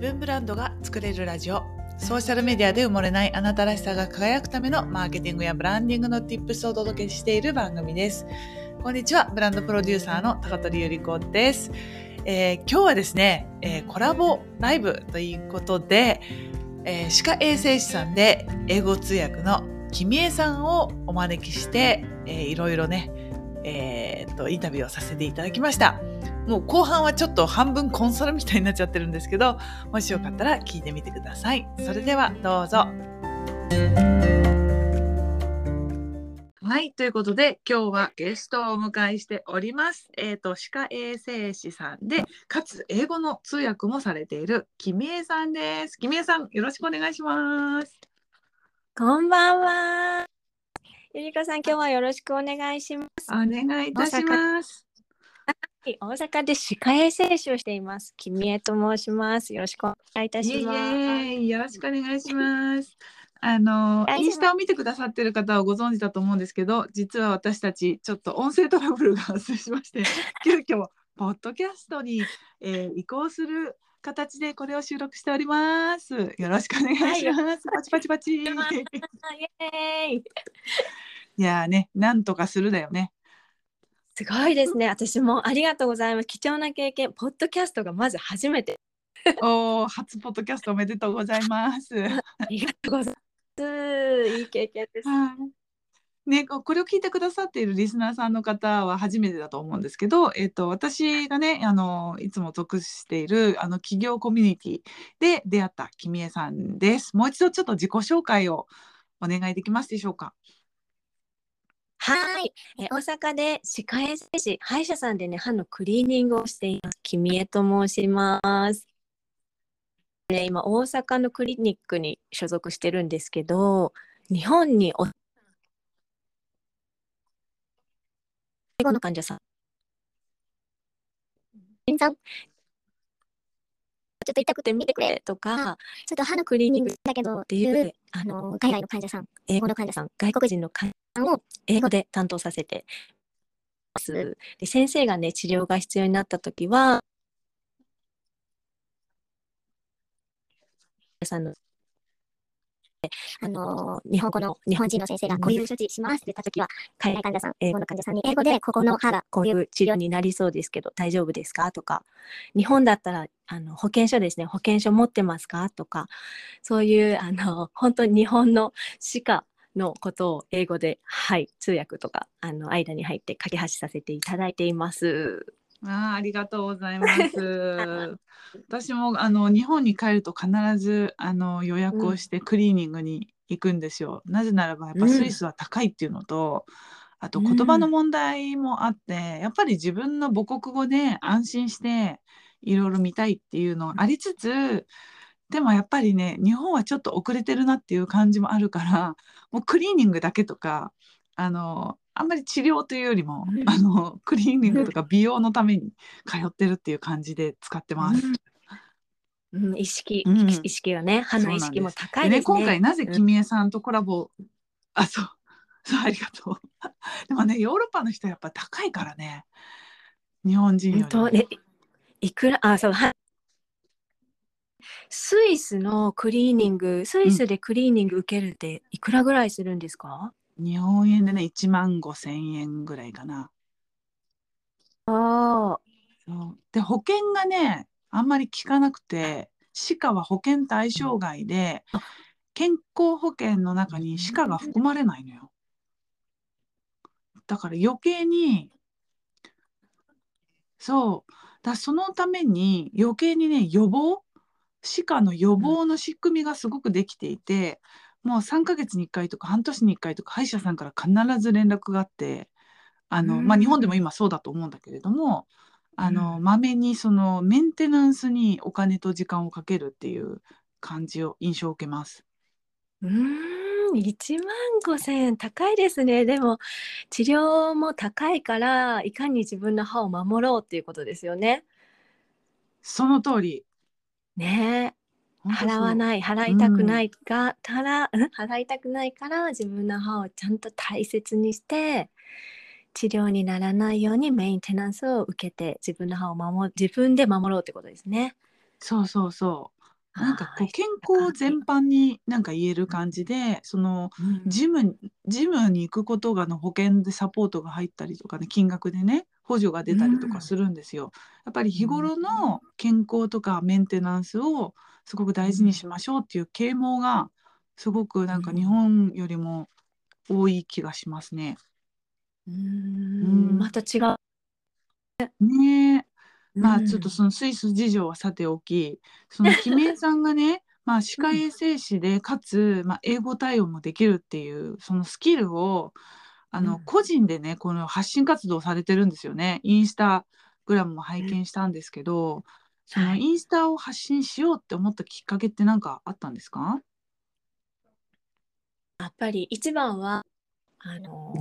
分ブランドが作れるラジオ。ソーシャルメディアで埋もれないあなたらしさが輝くためのマーケティングやブランディングの Tips をお届けしている番組です。こんにちは。ブランドプロデューサーの高取ゆり子です、えー、今日はですね、えー、コラボライブということで、えー、歯科衛生士さんで英語通訳の君江さんをお招きして、えー、いろいろね、えー、っとインタビューをさせていただきました。もう後半はちょっと半分コンサルみたいになっちゃってるんですけど、もしよかったら聞いてみてください。それではどうぞ。はい。ということで、今日はゲストをお迎えしております。えっ、ー、と、歯科衛生士さんで、かつ英語の通訳もされている、キミエさんです。キミエさん、よろしくお願いします。こんばんは。ゆりかさん、今日はよろしくお願いします。お願いいたします。大阪で歯科衛生士をしています。君江と申します。よろしくお願いいたします。よろしくお願いします。あのインスタを見てくださってる方はご存知だと思うんですけど、実は私たちちょっと音声トラブルが発生しまして、急遽ポッドキャストに、えー、移行する形でこれを収録しております。よろしくお願いします。はい、パチパチパチ。いやね、なんとかするだよね。すごいですね。私もありがとうございます。貴重な経験、ポッドキャストがまず初めて。おお、初ポッドキャストおめでとうございます。ありがとうございます。いい経験です。ね、これを聞いてくださっているリスナーさんの方は初めてだと思うんですけど、えっと、私がねあのいつも属しているあの企業コミュニティで出会った君江さんです。もう一度ちょっと自己紹介をお願いできますでしょうか？はい、え大阪で歯科衛生士、歯医者さんでね、歯のクリーニングをしています。君江と申します。ね、今、大阪のクリニックに所属してるんですけど、日本にお英語の患者さん。ちょっと痛くて見てくれとか、ちょっと歯のクリーニングだけどっていう、あの、海外の患者さん、英語の患者さん、外国人の患者さんを英語で担当させてます。で、先生がね、治療が必要になった時は、さんのあの日本語の日本人の先生がこういう処置しますって言ったときは、海外患者さん、英語の患者さんに英語でここの歯がこういう治療になりそうですけど大丈夫ですか？とか、日本だったらあの保険証ですね、保険証持ってますか？とか、そういうあの本当に日本の歯科のことを英語で、はい、通訳とかあの間に入って架け橋させていただいています。あありがとうございます。私もあの日本に帰ると必ずあの予約をしてクリーニングに行くんですよ。なぜならばやっぱスイスは高いっていうのと、うん、あと言葉の問題もあって、やっぱり自分の母国語で安心していろいろ見たいっていうのありつつ、でもやっぱりね日本はちょっと遅れてるなっていう感じもあるから もうクリーニングだけとかあのあんまり治療というよりも、うん、あのクリーニングとか美容のために通ってるっていう感じで使ってます。うん、意識、うん、意識がね、歯の意識も高いね。ね今回なぜ君江さんとコラボ、あ、そう、そうありがとう。でもね、ヨーロッパの人はやっぱ高いからね。日本人より。ね、いくら、あ、そう、は。スイスのクリーニング、スイスでクリーニング受けるっていくらぐらいするんですか？日本円でね、1万5千円ぐらいかな。ああ。で、保険がね、あんまり効かなくて、歯科は保険対象外で、健康保険の中に歯科が含まれないのよ。だから余計に、そう、だそのために余計にね、予防歯科の予防の仕組みがすごくできていて、もう3ヶ月に1回とか半年に1回とか歯医者さんから必ず連絡があってあの、まあ、日本でも今そうだと思うんだけれどもあのまめにそのメンテナンスにお金と時間をかけるっていう感じを印象を受けます。うん1万5,000円高いですねでも治療も高いからいかに自分の歯を守ろうっていうことですよね。その通り。ね。払わない払いたくないが、たら、払いたくないから自分の歯をちゃんと大切にして治療にならないようにメインテナンスを受けて自分の歯を守自分で守ろうってことですね。そうそうそう。なんかこう健康全般になんか言える感じでそのうん。ジムジムに行くことがの保険でサポートが入ったりとかね金額でね補助が出たりとかするんですよ。やっぱり日頃の健康とかメンテナンスをすごく大事にしましょうっていう啓蒙がすごくなんか日本よりも多い気がしますね。ううんんまた違う。ねえ。まあうんちょっとそのスイス事情はさておき、そのキメイさんがね、まあ歯科衛生士でかつ、まあ、英語対応もできるっていうそのスキルをあの、うん個人でねこの発信活動をされてるんですよね。インスタグラムも拝見したんですけど、そのはいインスタを発信しようって思ったきっかけって何かあったんですか？やっぱり一番はあの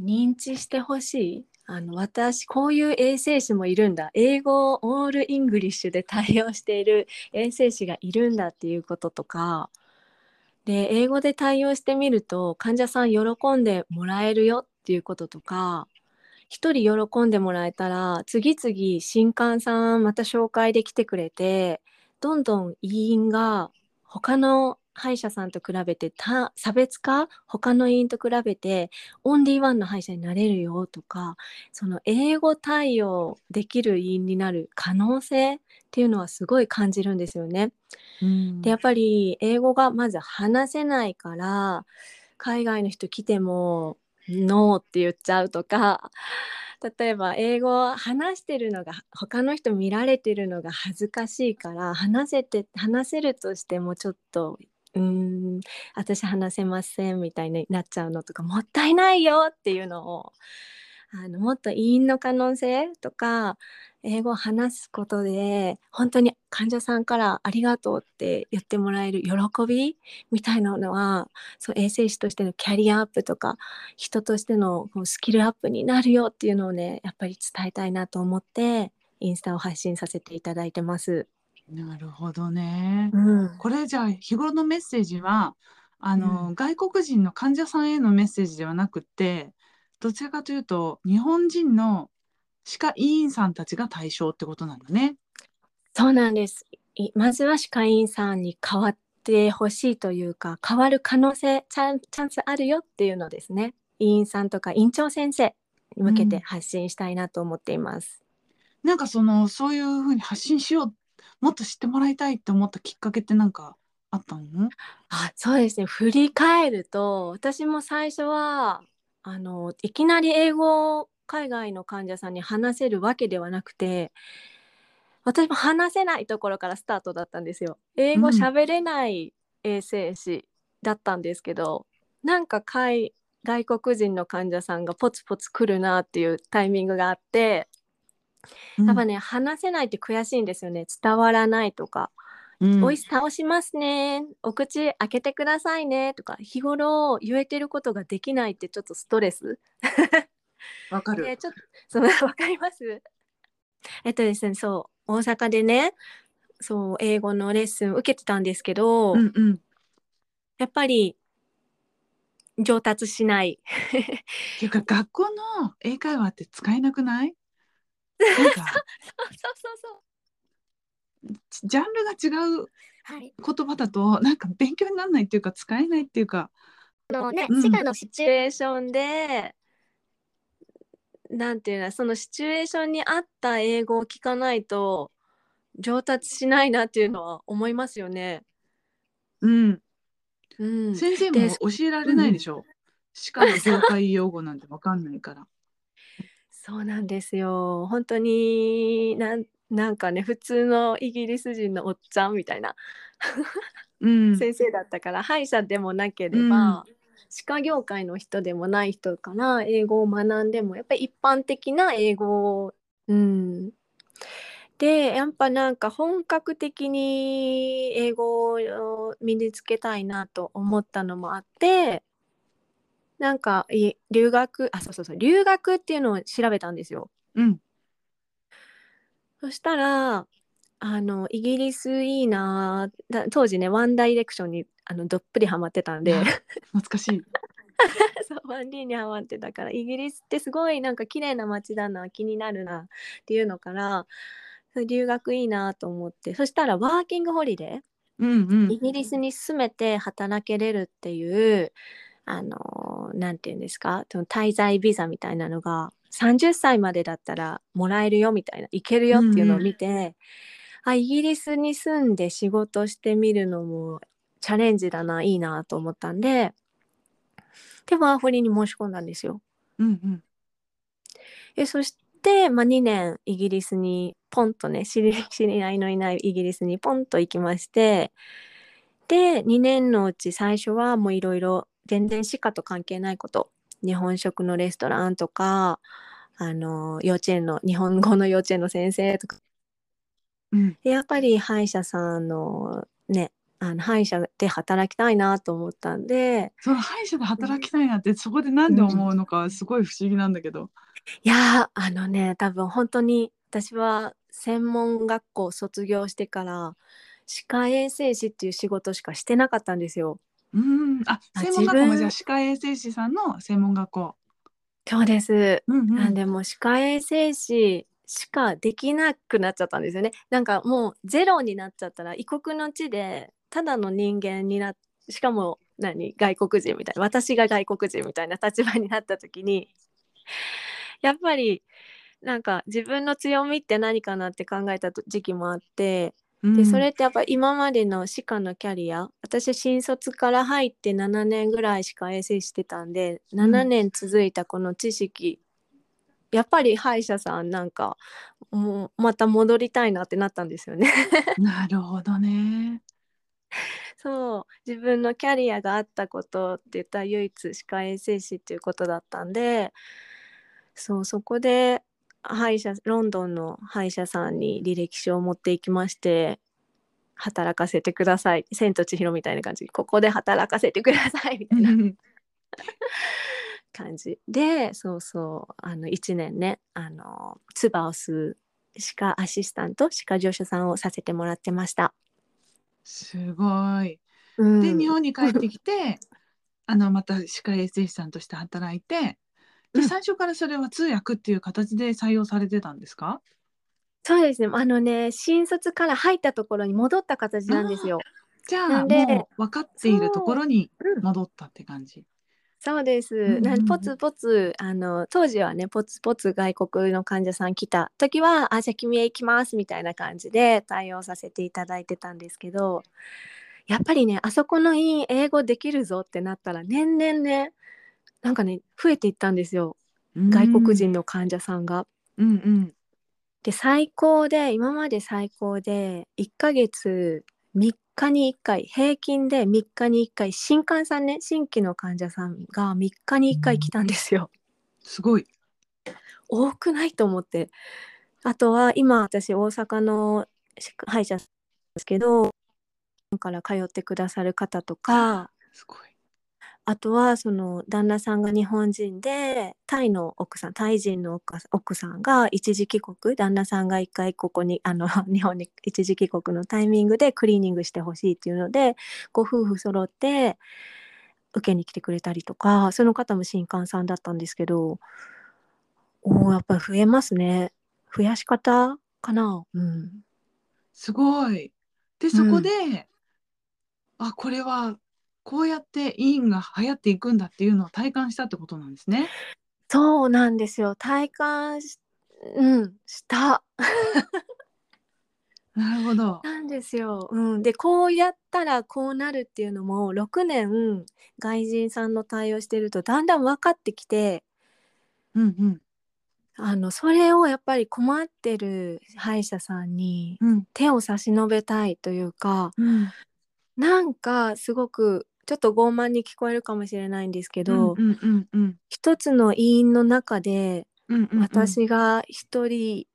認知してほしいあの私こういう衛生士もいるんだ英語 all English で対応している衛生士がいるんだっていうこととかで英語で対応してみると患者さん喜んでもらえるよっていうこととか一人喜んでもらえたら次々新患さんまた紹介できてくれてどんどん医院が他の歯医者さんと比べて差別化他の医院と比べてオンリーワンの歯医者になれるよとかその英語対応できる医院になる可能性っていうのはすごい感じるんですよね。うんでやっぱり英語がまず話せないから海外の人来ても「ノー」って言っちゃうとか例えば英語を話してるのが他の人見られてるのが恥ずかしいから話せて話せるとしてもちょっとうーん私話せませんみたいになっちゃうのとかもったいないよっていうのをあのもっと委員の可能性とか英語を話すことで本当に患者さんからありがとうって言ってもらえる喜びみたいなのはそう衛生士としてのキャリアアップとか人としてのこうスキルアップになるよっていうのをねやっぱり伝えたいなと思ってインスタを発信させていただいてます。なるほどね。うん、これじゃあ日頃のメッセージはあの、外国人の患者さんへのメッセージではなくってどちらかというと日本人の歯科医院さんたちが対象ってことなんだね。そうなんです。いまずは歯科医院さんに変わってほしいというか変わる可能性チャンチャンスあるよっていうのですね医院さんとか院長先生に向けうんて発信したいなと思っています。なんかそのそういうふうに発信しようもっと知ってもらいたいって思ったきっかけってなんかあったの？あそうですね振り返ると私も最初はあのいきなり英語を海外の患者さんに話せるわけではなくて私も話せないところからスタートだったんですよ。英語うん。喋れない衛生士だったんですけど、なんか海外国人の患者さんがポツポツ来るなっていうタイミングがあってやっぱね、話せないって悔しいんですよね。伝わらないとかうん。おい倒しますね。お口開けてくださいね。とか日頃言えてることができないってちょっとストレス。わかる。でちょっとその わかります？えっとですねそう大阪でねそう英語のレッスン受けてたんですけど、うんうん。やっぱり上達しない。っていうか学校の英会話って使えなくない？なんか。そうそうそうジャンルが違うはい言葉だとなんか勉強にならないっていうか使えないっていうか。あのね、うんのシチュエーションでなんていうのそのシチュエーションに合った英語を聞かないと上達しないなっていうのは思いますよね。うん。うん、先生もで教えられないでしょ？しかも業界用語なんてわかんないから。そうなんですよ本当になんなんかね普通のイギリス人のおっちゃんみたいなうん。先生だったから、歯医者でもなければ、歯科業界の人でもない人から英語を学んでもやっぱり一般的な英語を、うん、でやっぱなんか本格的に英語を身につけたいなと思ったのもあってなんかい留学あそうそうそう留学っていうのを調べたんですよ。うん。そしたらあのイギリスいいなだ当時ねワンダイレクションにあのどっぷりハマってたんで。懐かしい。そうワンディにハマってたからイギリスってすごいなんか綺麗な街だな気になるなっていうのから留学いいなと思って。そしたらワーキングホリデうんうん。ーイギリスに住めて働けれるっていうあのなんていうんですかその滞在ビザみたいなのが30歳までだったらもらえるよみたいな行けるよっていうのを見て、あイギリスに住んで仕事してみるのもチャレンジだないいなと思ったんででワーホリに申し込んだんですよ。うんうんえそして、まあ、2年イギリスにポンとね知り 知り合いのいないイギリスにポンと行きましてで2年のうち最初はもういろいろ全然歯科と関係ないこと日本食のレストランとかあの幼稚園の日本語の幼稚園の先生とかうんでやっぱり歯医者さんのねあの歯医者で働きたいなと思ったんでその歯医者で働きたいなってそこでなんで思うのかすごい不思議なんだけど。いやーあのね多分本当に私は専門学校卒業してから歯科衛生士っていう仕事しかしてなかったんですよ。うんああ専門学校もじゃあ歯科衛生士さんの専門学校。そうです。うんうんなんでもう歯科衛生士しかできなくなっちゃったんですよね。なんかもうゼロになっちゃったら異国の地でただの人間になっしかも何外国人みたいな私が外国人みたいな立場になった時にやっぱりなんか自分の強みって何かなって考えたと時期もあってうんでそれってやっぱ今までの歯科のキャリア私新卒から入って7年ぐらい歯科衛生してたんで7年続いたこの知識、やっぱり歯医者さんなんかもうまた戻りたいなってなったんですよね。なるほどね。そう自分のキャリアがあったことって言ったら唯一歯科衛生士っていうことだったんでそうそこで歯医者ロンドンの歯医者さんに履歴書を持っていきまして働かせてください「千と千尋」みたいな感じ。ここで働かせてくださいみたいな。感じ。でそうそう。あの1年ねあの唾を吸う歯科アシスタント歯科助手さんをさせてもらってました。すごい。うん。で日本に帰ってきてあのまた歯科衛生士さんとして働いてでうん最初からそれは通訳っていう形で採用されてたんですか？そうですね。あのね、新卒から入ったところに戻った形なんですよ。じゃあもう分かっているところにうん戻ったって感じ。そうです。んうんなんポツポツあの当時はね、ポツポツ外国の患者さん来た時は、あじゃあ君へ行きますみたいな感じで対応させていただいてたんですけど、やっぱりね、あそこのいい英語できるぞってなったら年々ね、なんかね増えていったんですよ。外国人の患者さんが。うんうんで最高で今まで最高で1ヶ月3日に1回平均で3日に1回新患さんね新規の患者さんが3日に1回来たんですよ。すごい。多くないと思ってあとは今私大阪の歯医者ですけどから通ってくださる方とかすごい。あとはその旦那さんが日本人でタイの奥さんタイ人の奥奥さんが一時帰国旦那さんが一回ここにあの日本に一時帰国のタイミングでクリーニングしてほしいっていうのでご夫婦揃って受けに来てくれたりとかその方も新刊さんだったんですけどおーやっぱり増えますね。増やし方かな？うん。すごい。でそこで、あこれはこうやって医院が流行っていくんだっていうのを体感したってことなんですね。そうなんですよ体感しうんした なるほど。なんですよ。うん、でこうやったらこうなるっていうのも6年外人さんの対応してるとだんだん分かってきてうんうんあのそれをやっぱり困ってる歯医者さんにうん手を差し伸べたいというかうんなんかすごくちょっと傲慢に聞こえるかもしれないんですけど、うんうんうん一つの医院の中でうんうんうん。私が一人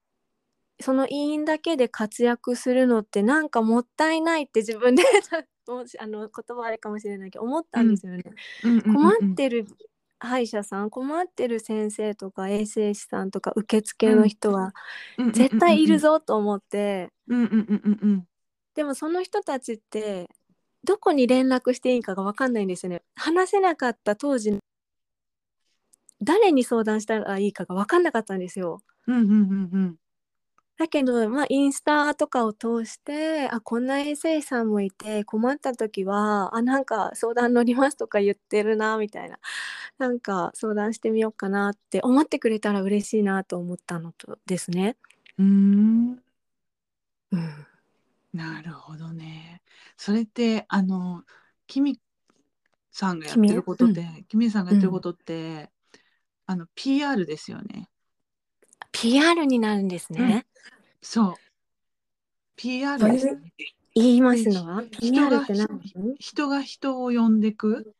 その医院だけで活躍するのってなんかもったいないって自分で あの言葉あれかもしれないけど思ったんですよね。うんうんうん困ってる歯医者さん困ってる先生とか衛生士さんとか受付の人は絶対いる。ぞと思って。うんうんうんうんうん。でもその人たちってどこに連絡していいかが分かんないんですよね。話せなかった当時誰に相談したらいいかが分かんなかったんですよ。うんうんうんうんだけど、まあ、インスタとかを通してあこんな衛生士さんもいて困った時はあなんか相談乗りますとか言ってるなみたいななんか相談してみようかなって思ってくれたら嬉しいなと思ったのとですね。うーんうん、なるほどね。それってあのキミさんがやってることって、キミさんがやってることって、あの PR ですよね。PR になるんですね。そう。PR ですね。言いますのは？人が人が人を呼んでく？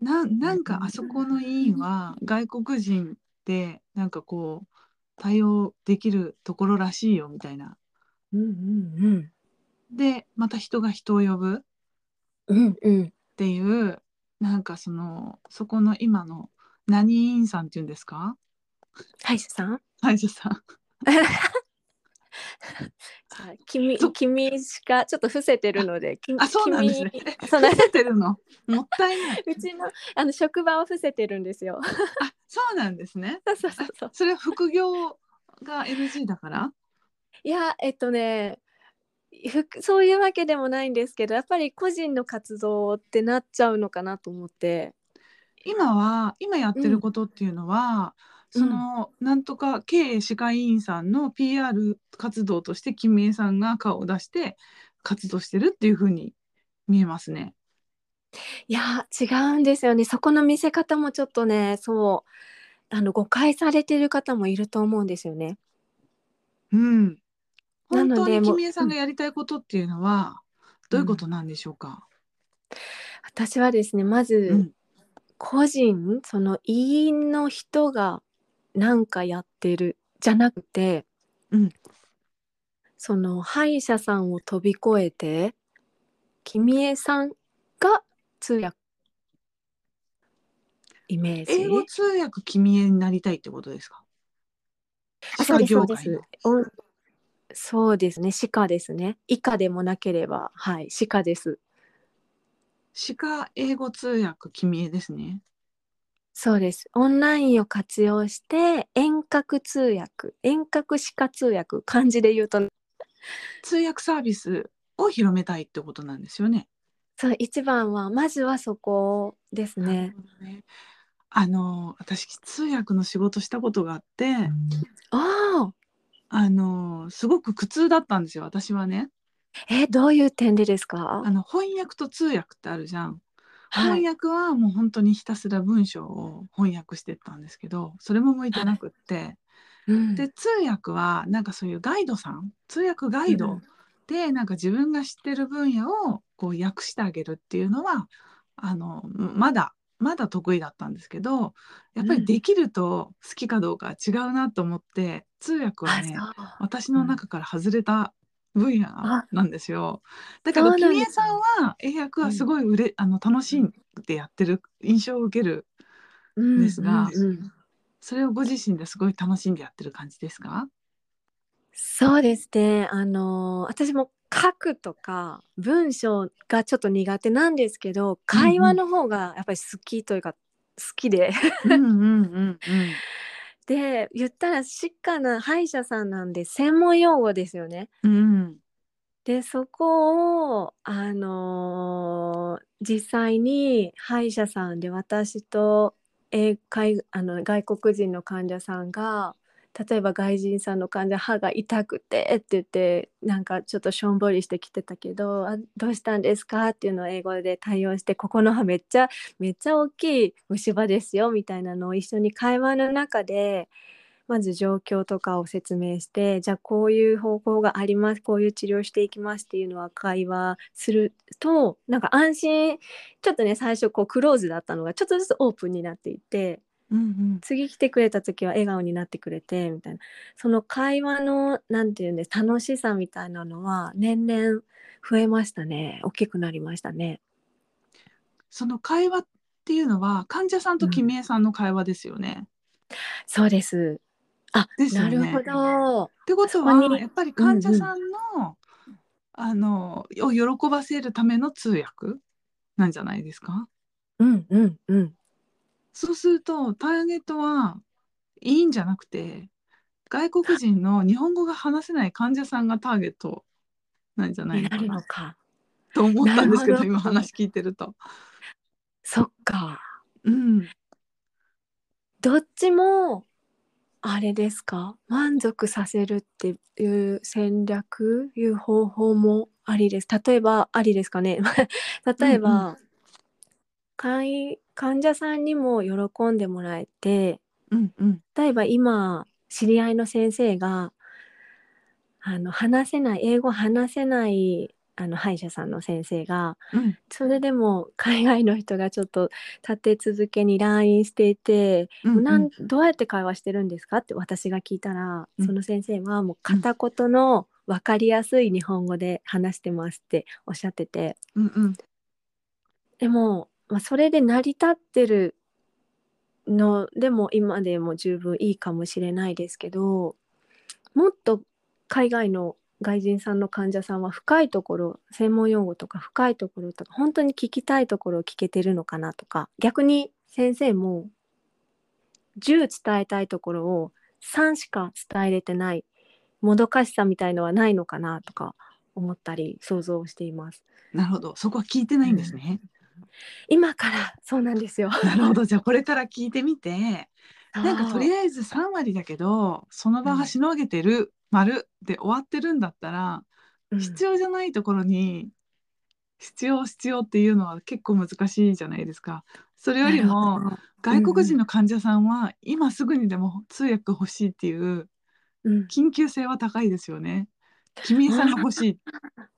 ななんかあそこの委員は外国人でなんかこう対応できるところらしいよみたいな。うんうんでまた人が人を呼ぶうんうんうんっていうなんかそのそこの今の何委員さんっていうんですか？歯医者さん？歯医者さん。あ君そ君しかちょっと伏せてるのできあそうなんですね。君 その伏せてるの？もったいない。うちのあの職場を伏せてるんですよ。あそうなんですね。そうそうそうそう。それは副業が NG だから？いやえっとねふそういうわけでもないんですけどやっぱり個人の活動ってなっちゃうのかなと思って。今は今やってることっていうのは、うんそのなんとか経営歯科医院さんの PR 活動として君江さんが顔を出して活動してるっていうふうに見えますね。いや違うんですよねそこの見せ方もちょっとねそうあの誤解されてる方もいると思うんですよね。うん。な本当に君江さんがやりたいことっていうのはどういうことなんでしょうか？私はですねまず、うん。個人その委員の人が何かやってるじゃなくて、うん。その歯医者さんを飛び越えて君江さんが通訳。イメージ。英語通訳君江になりたいってことですか？あそうですそうです。おそうですね歯科ですね以下でもなければはい歯科です歯科英語通訳君江ですね。そうです。オンラインを活用して遠隔通訳、遠隔歯科通訳、漢字で言うと、通訳サービスを広めたいってことなんですよね。そう一番はまずはそこですね。ね。あの私通訳の仕事したことがあって、ああ、あのすごく苦痛だったんですよ私はね。えどういう点でですか？あ？の翻訳と通訳ってあるじゃん。はい翻訳はもう本当にひたすら文章を翻訳してったんですけどそれも向いてなくって、うんで通訳はなんかそういうガイドさん通訳ガイドうんでなんか自分が知ってる分野をこう訳してあげるっていうのはあのまだまだ得意だったんですけどやっぱりできると好きかどうかは違うなと思って通訳はね私の中から外れた分野あなんですよ。だけどそうなんです君江さんは英訳はすごいうれ、あの楽しんでやってる印象を受けるうんですがそれをご自身ですごい楽しんでやってる感じですか？そうですね。あの私も書くとか文章がちょっと苦手なんですけど、会話の方がやっぱり好きというか好きで。うんうんうん で言ったら歯科な歯医者さんなんで専門用語ですよね。うんうんでそこをあのー実際に歯医者さんで私と外国人の患者さんが例えば外人さんの患者歯が痛くてって言ってなんかちょっとしょんぼりしてきてたけどあどうしたんですかっていうのを英語で対応してここの歯めっちゃめっちゃ大きい虫歯ですよみたいなのを一緒に会話の中でまず状況とかを説明してじゃあこういう方法がありますこういう治療していきますっていうのは会話するとなんか安心ちょっとね最初こうクローズだったのがちょっとずつオープンになっていってうんうん次来てくれた時は笑顔になってくれてみたいなその会話のなんていうんです楽しさみたいなのは年々増えましたね大きくなりましたね。その会話っていうのは患者さんと君江さんの会話ですよね。そうですあ、ですよねなるほど。ってことはやっぱり患者さんの、あのを喜ばせるための通訳なんじゃないですか？うんうんうん。そうするとターゲットはいいんじゃなくて外国人の日本語が話せない患者さんがターゲットなんじゃないのかな。のか。と思ったんですけど今話聞いてると。そっか。うん、どっちもあれですか？満足させるっていう戦略いう方法もありです。例えばありですかね。例えば、うん患患者さんにも喜んでもらえてうん、うん、例えば今知り合いの先生があの話せない英語話せないあの歯医者さんの先生がうん、それでも海外の人がちょっと立て続けに LINE していて、うん、なんどうやって会話してるんですかって私が聞いたら、うん。その先生はもう片言の分かりやすい日本語で話してますっておっしゃってて。うん、うん、でも、まあ、それで成り立ってるのでも今でも十分いいかもしれないですけどもっと海外の外人さんの患者さんは深いところ専門用語とか深いところとか本当に聞きたいところを聞けてるのかなとか逆に先生も10伝えたいところを3しか伝えれてないもどかしさみたいのはないのかなとか思ったり想像しています。なるほどそこは聞いてないんですね。今からそうなんですよ。なるほど。じゃあこれから聞いてみて。なんかとりああえず3割だけどその場がしのげてる、丸で終わってるんだったらえず必要じゃないところに必要必要っていうのは結構難しいじゃないですか。それよりも外国人の患者さんは今すぐにでも通訳欲しいっていううん。緊急性は高いですよね。君井さんが欲しい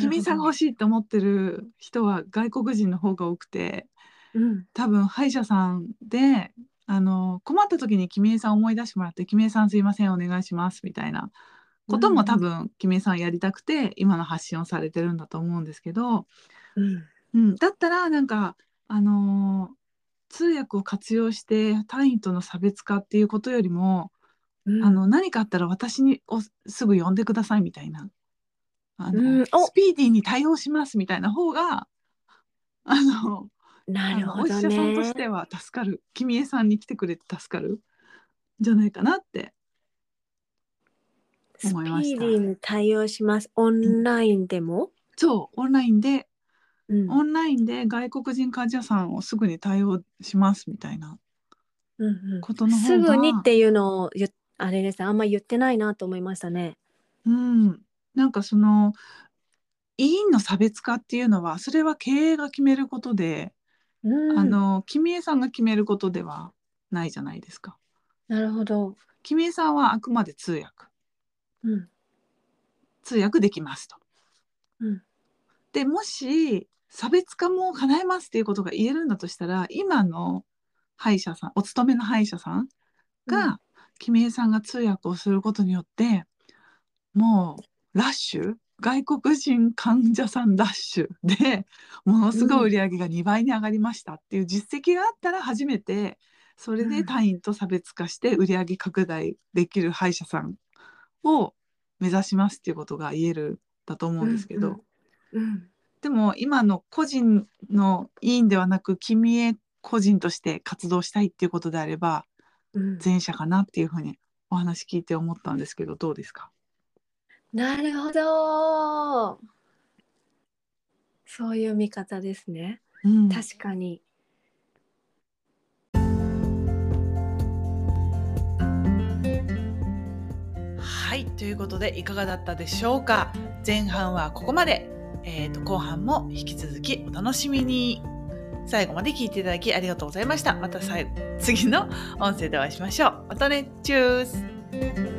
君井さんが欲しい。って思ってる人は外国人の方が多くてうん。多分歯医者さんであの困った時に君江さん思い出してもらって「君江さんすいませんお願いします」みたいなことも多分君江さんやりたくて今の発信をされてるんだと思うんですけど、うん。うん、だったらなんかあの通訳を活用して単位との差別化っていうことよりも、うん。あの何かあったら私におすぐ呼んでくださいみたいなあの、うん。お。スピーディーに対応しますみたいな方があのなるほどお医者さんとねし。ては助かる。君江さんに来てくれて助かる。んじゃないかなって。スピ思いました。ーディーに対応します。オンラインでも？そう。オンラインで。うん。オンラインで外国人患者さんをすぐに対応しますみたいなうんうん。ことの方が。すぐにっていうのをあれですあんま言ってないなと思いましたね。うんなんかその医院の差別化っていうのはそれは経営が決めることで、うん、あの君江さんが決めることではないじゃないですか。なるほど。君江さんはあくまで通訳。うん。通訳できますと。うん。でもし差別化も叶えますっていうことが言えるんだとしたら今の歯医者さんお勤めの歯医者さんが、君江さんが通訳をすることによってもうラッシュ？外国人患者さんラッシュでものすごい売り上げが2倍に上がりましたっていう実績があったら初めてそれで単位と差別化して売り上げ拡大できる歯医者さんを目指しますっていうことが言えるだと思うんですけど、うん。うん。でも今の個人の委員ではなく君へ個人として活動したいっていうことであればうん。前者かなっていうふうにお話聞いて思ったんですけどどうですか？なるほど。そういう見方ですね。うん。確かに。はいということでいかがだったでしょうか。前半はここまで、えー、と後半も引き続きお楽しみに。最後まで聞いていただきありがとうございました。また次の音声でお会いしましょう。またね。チュース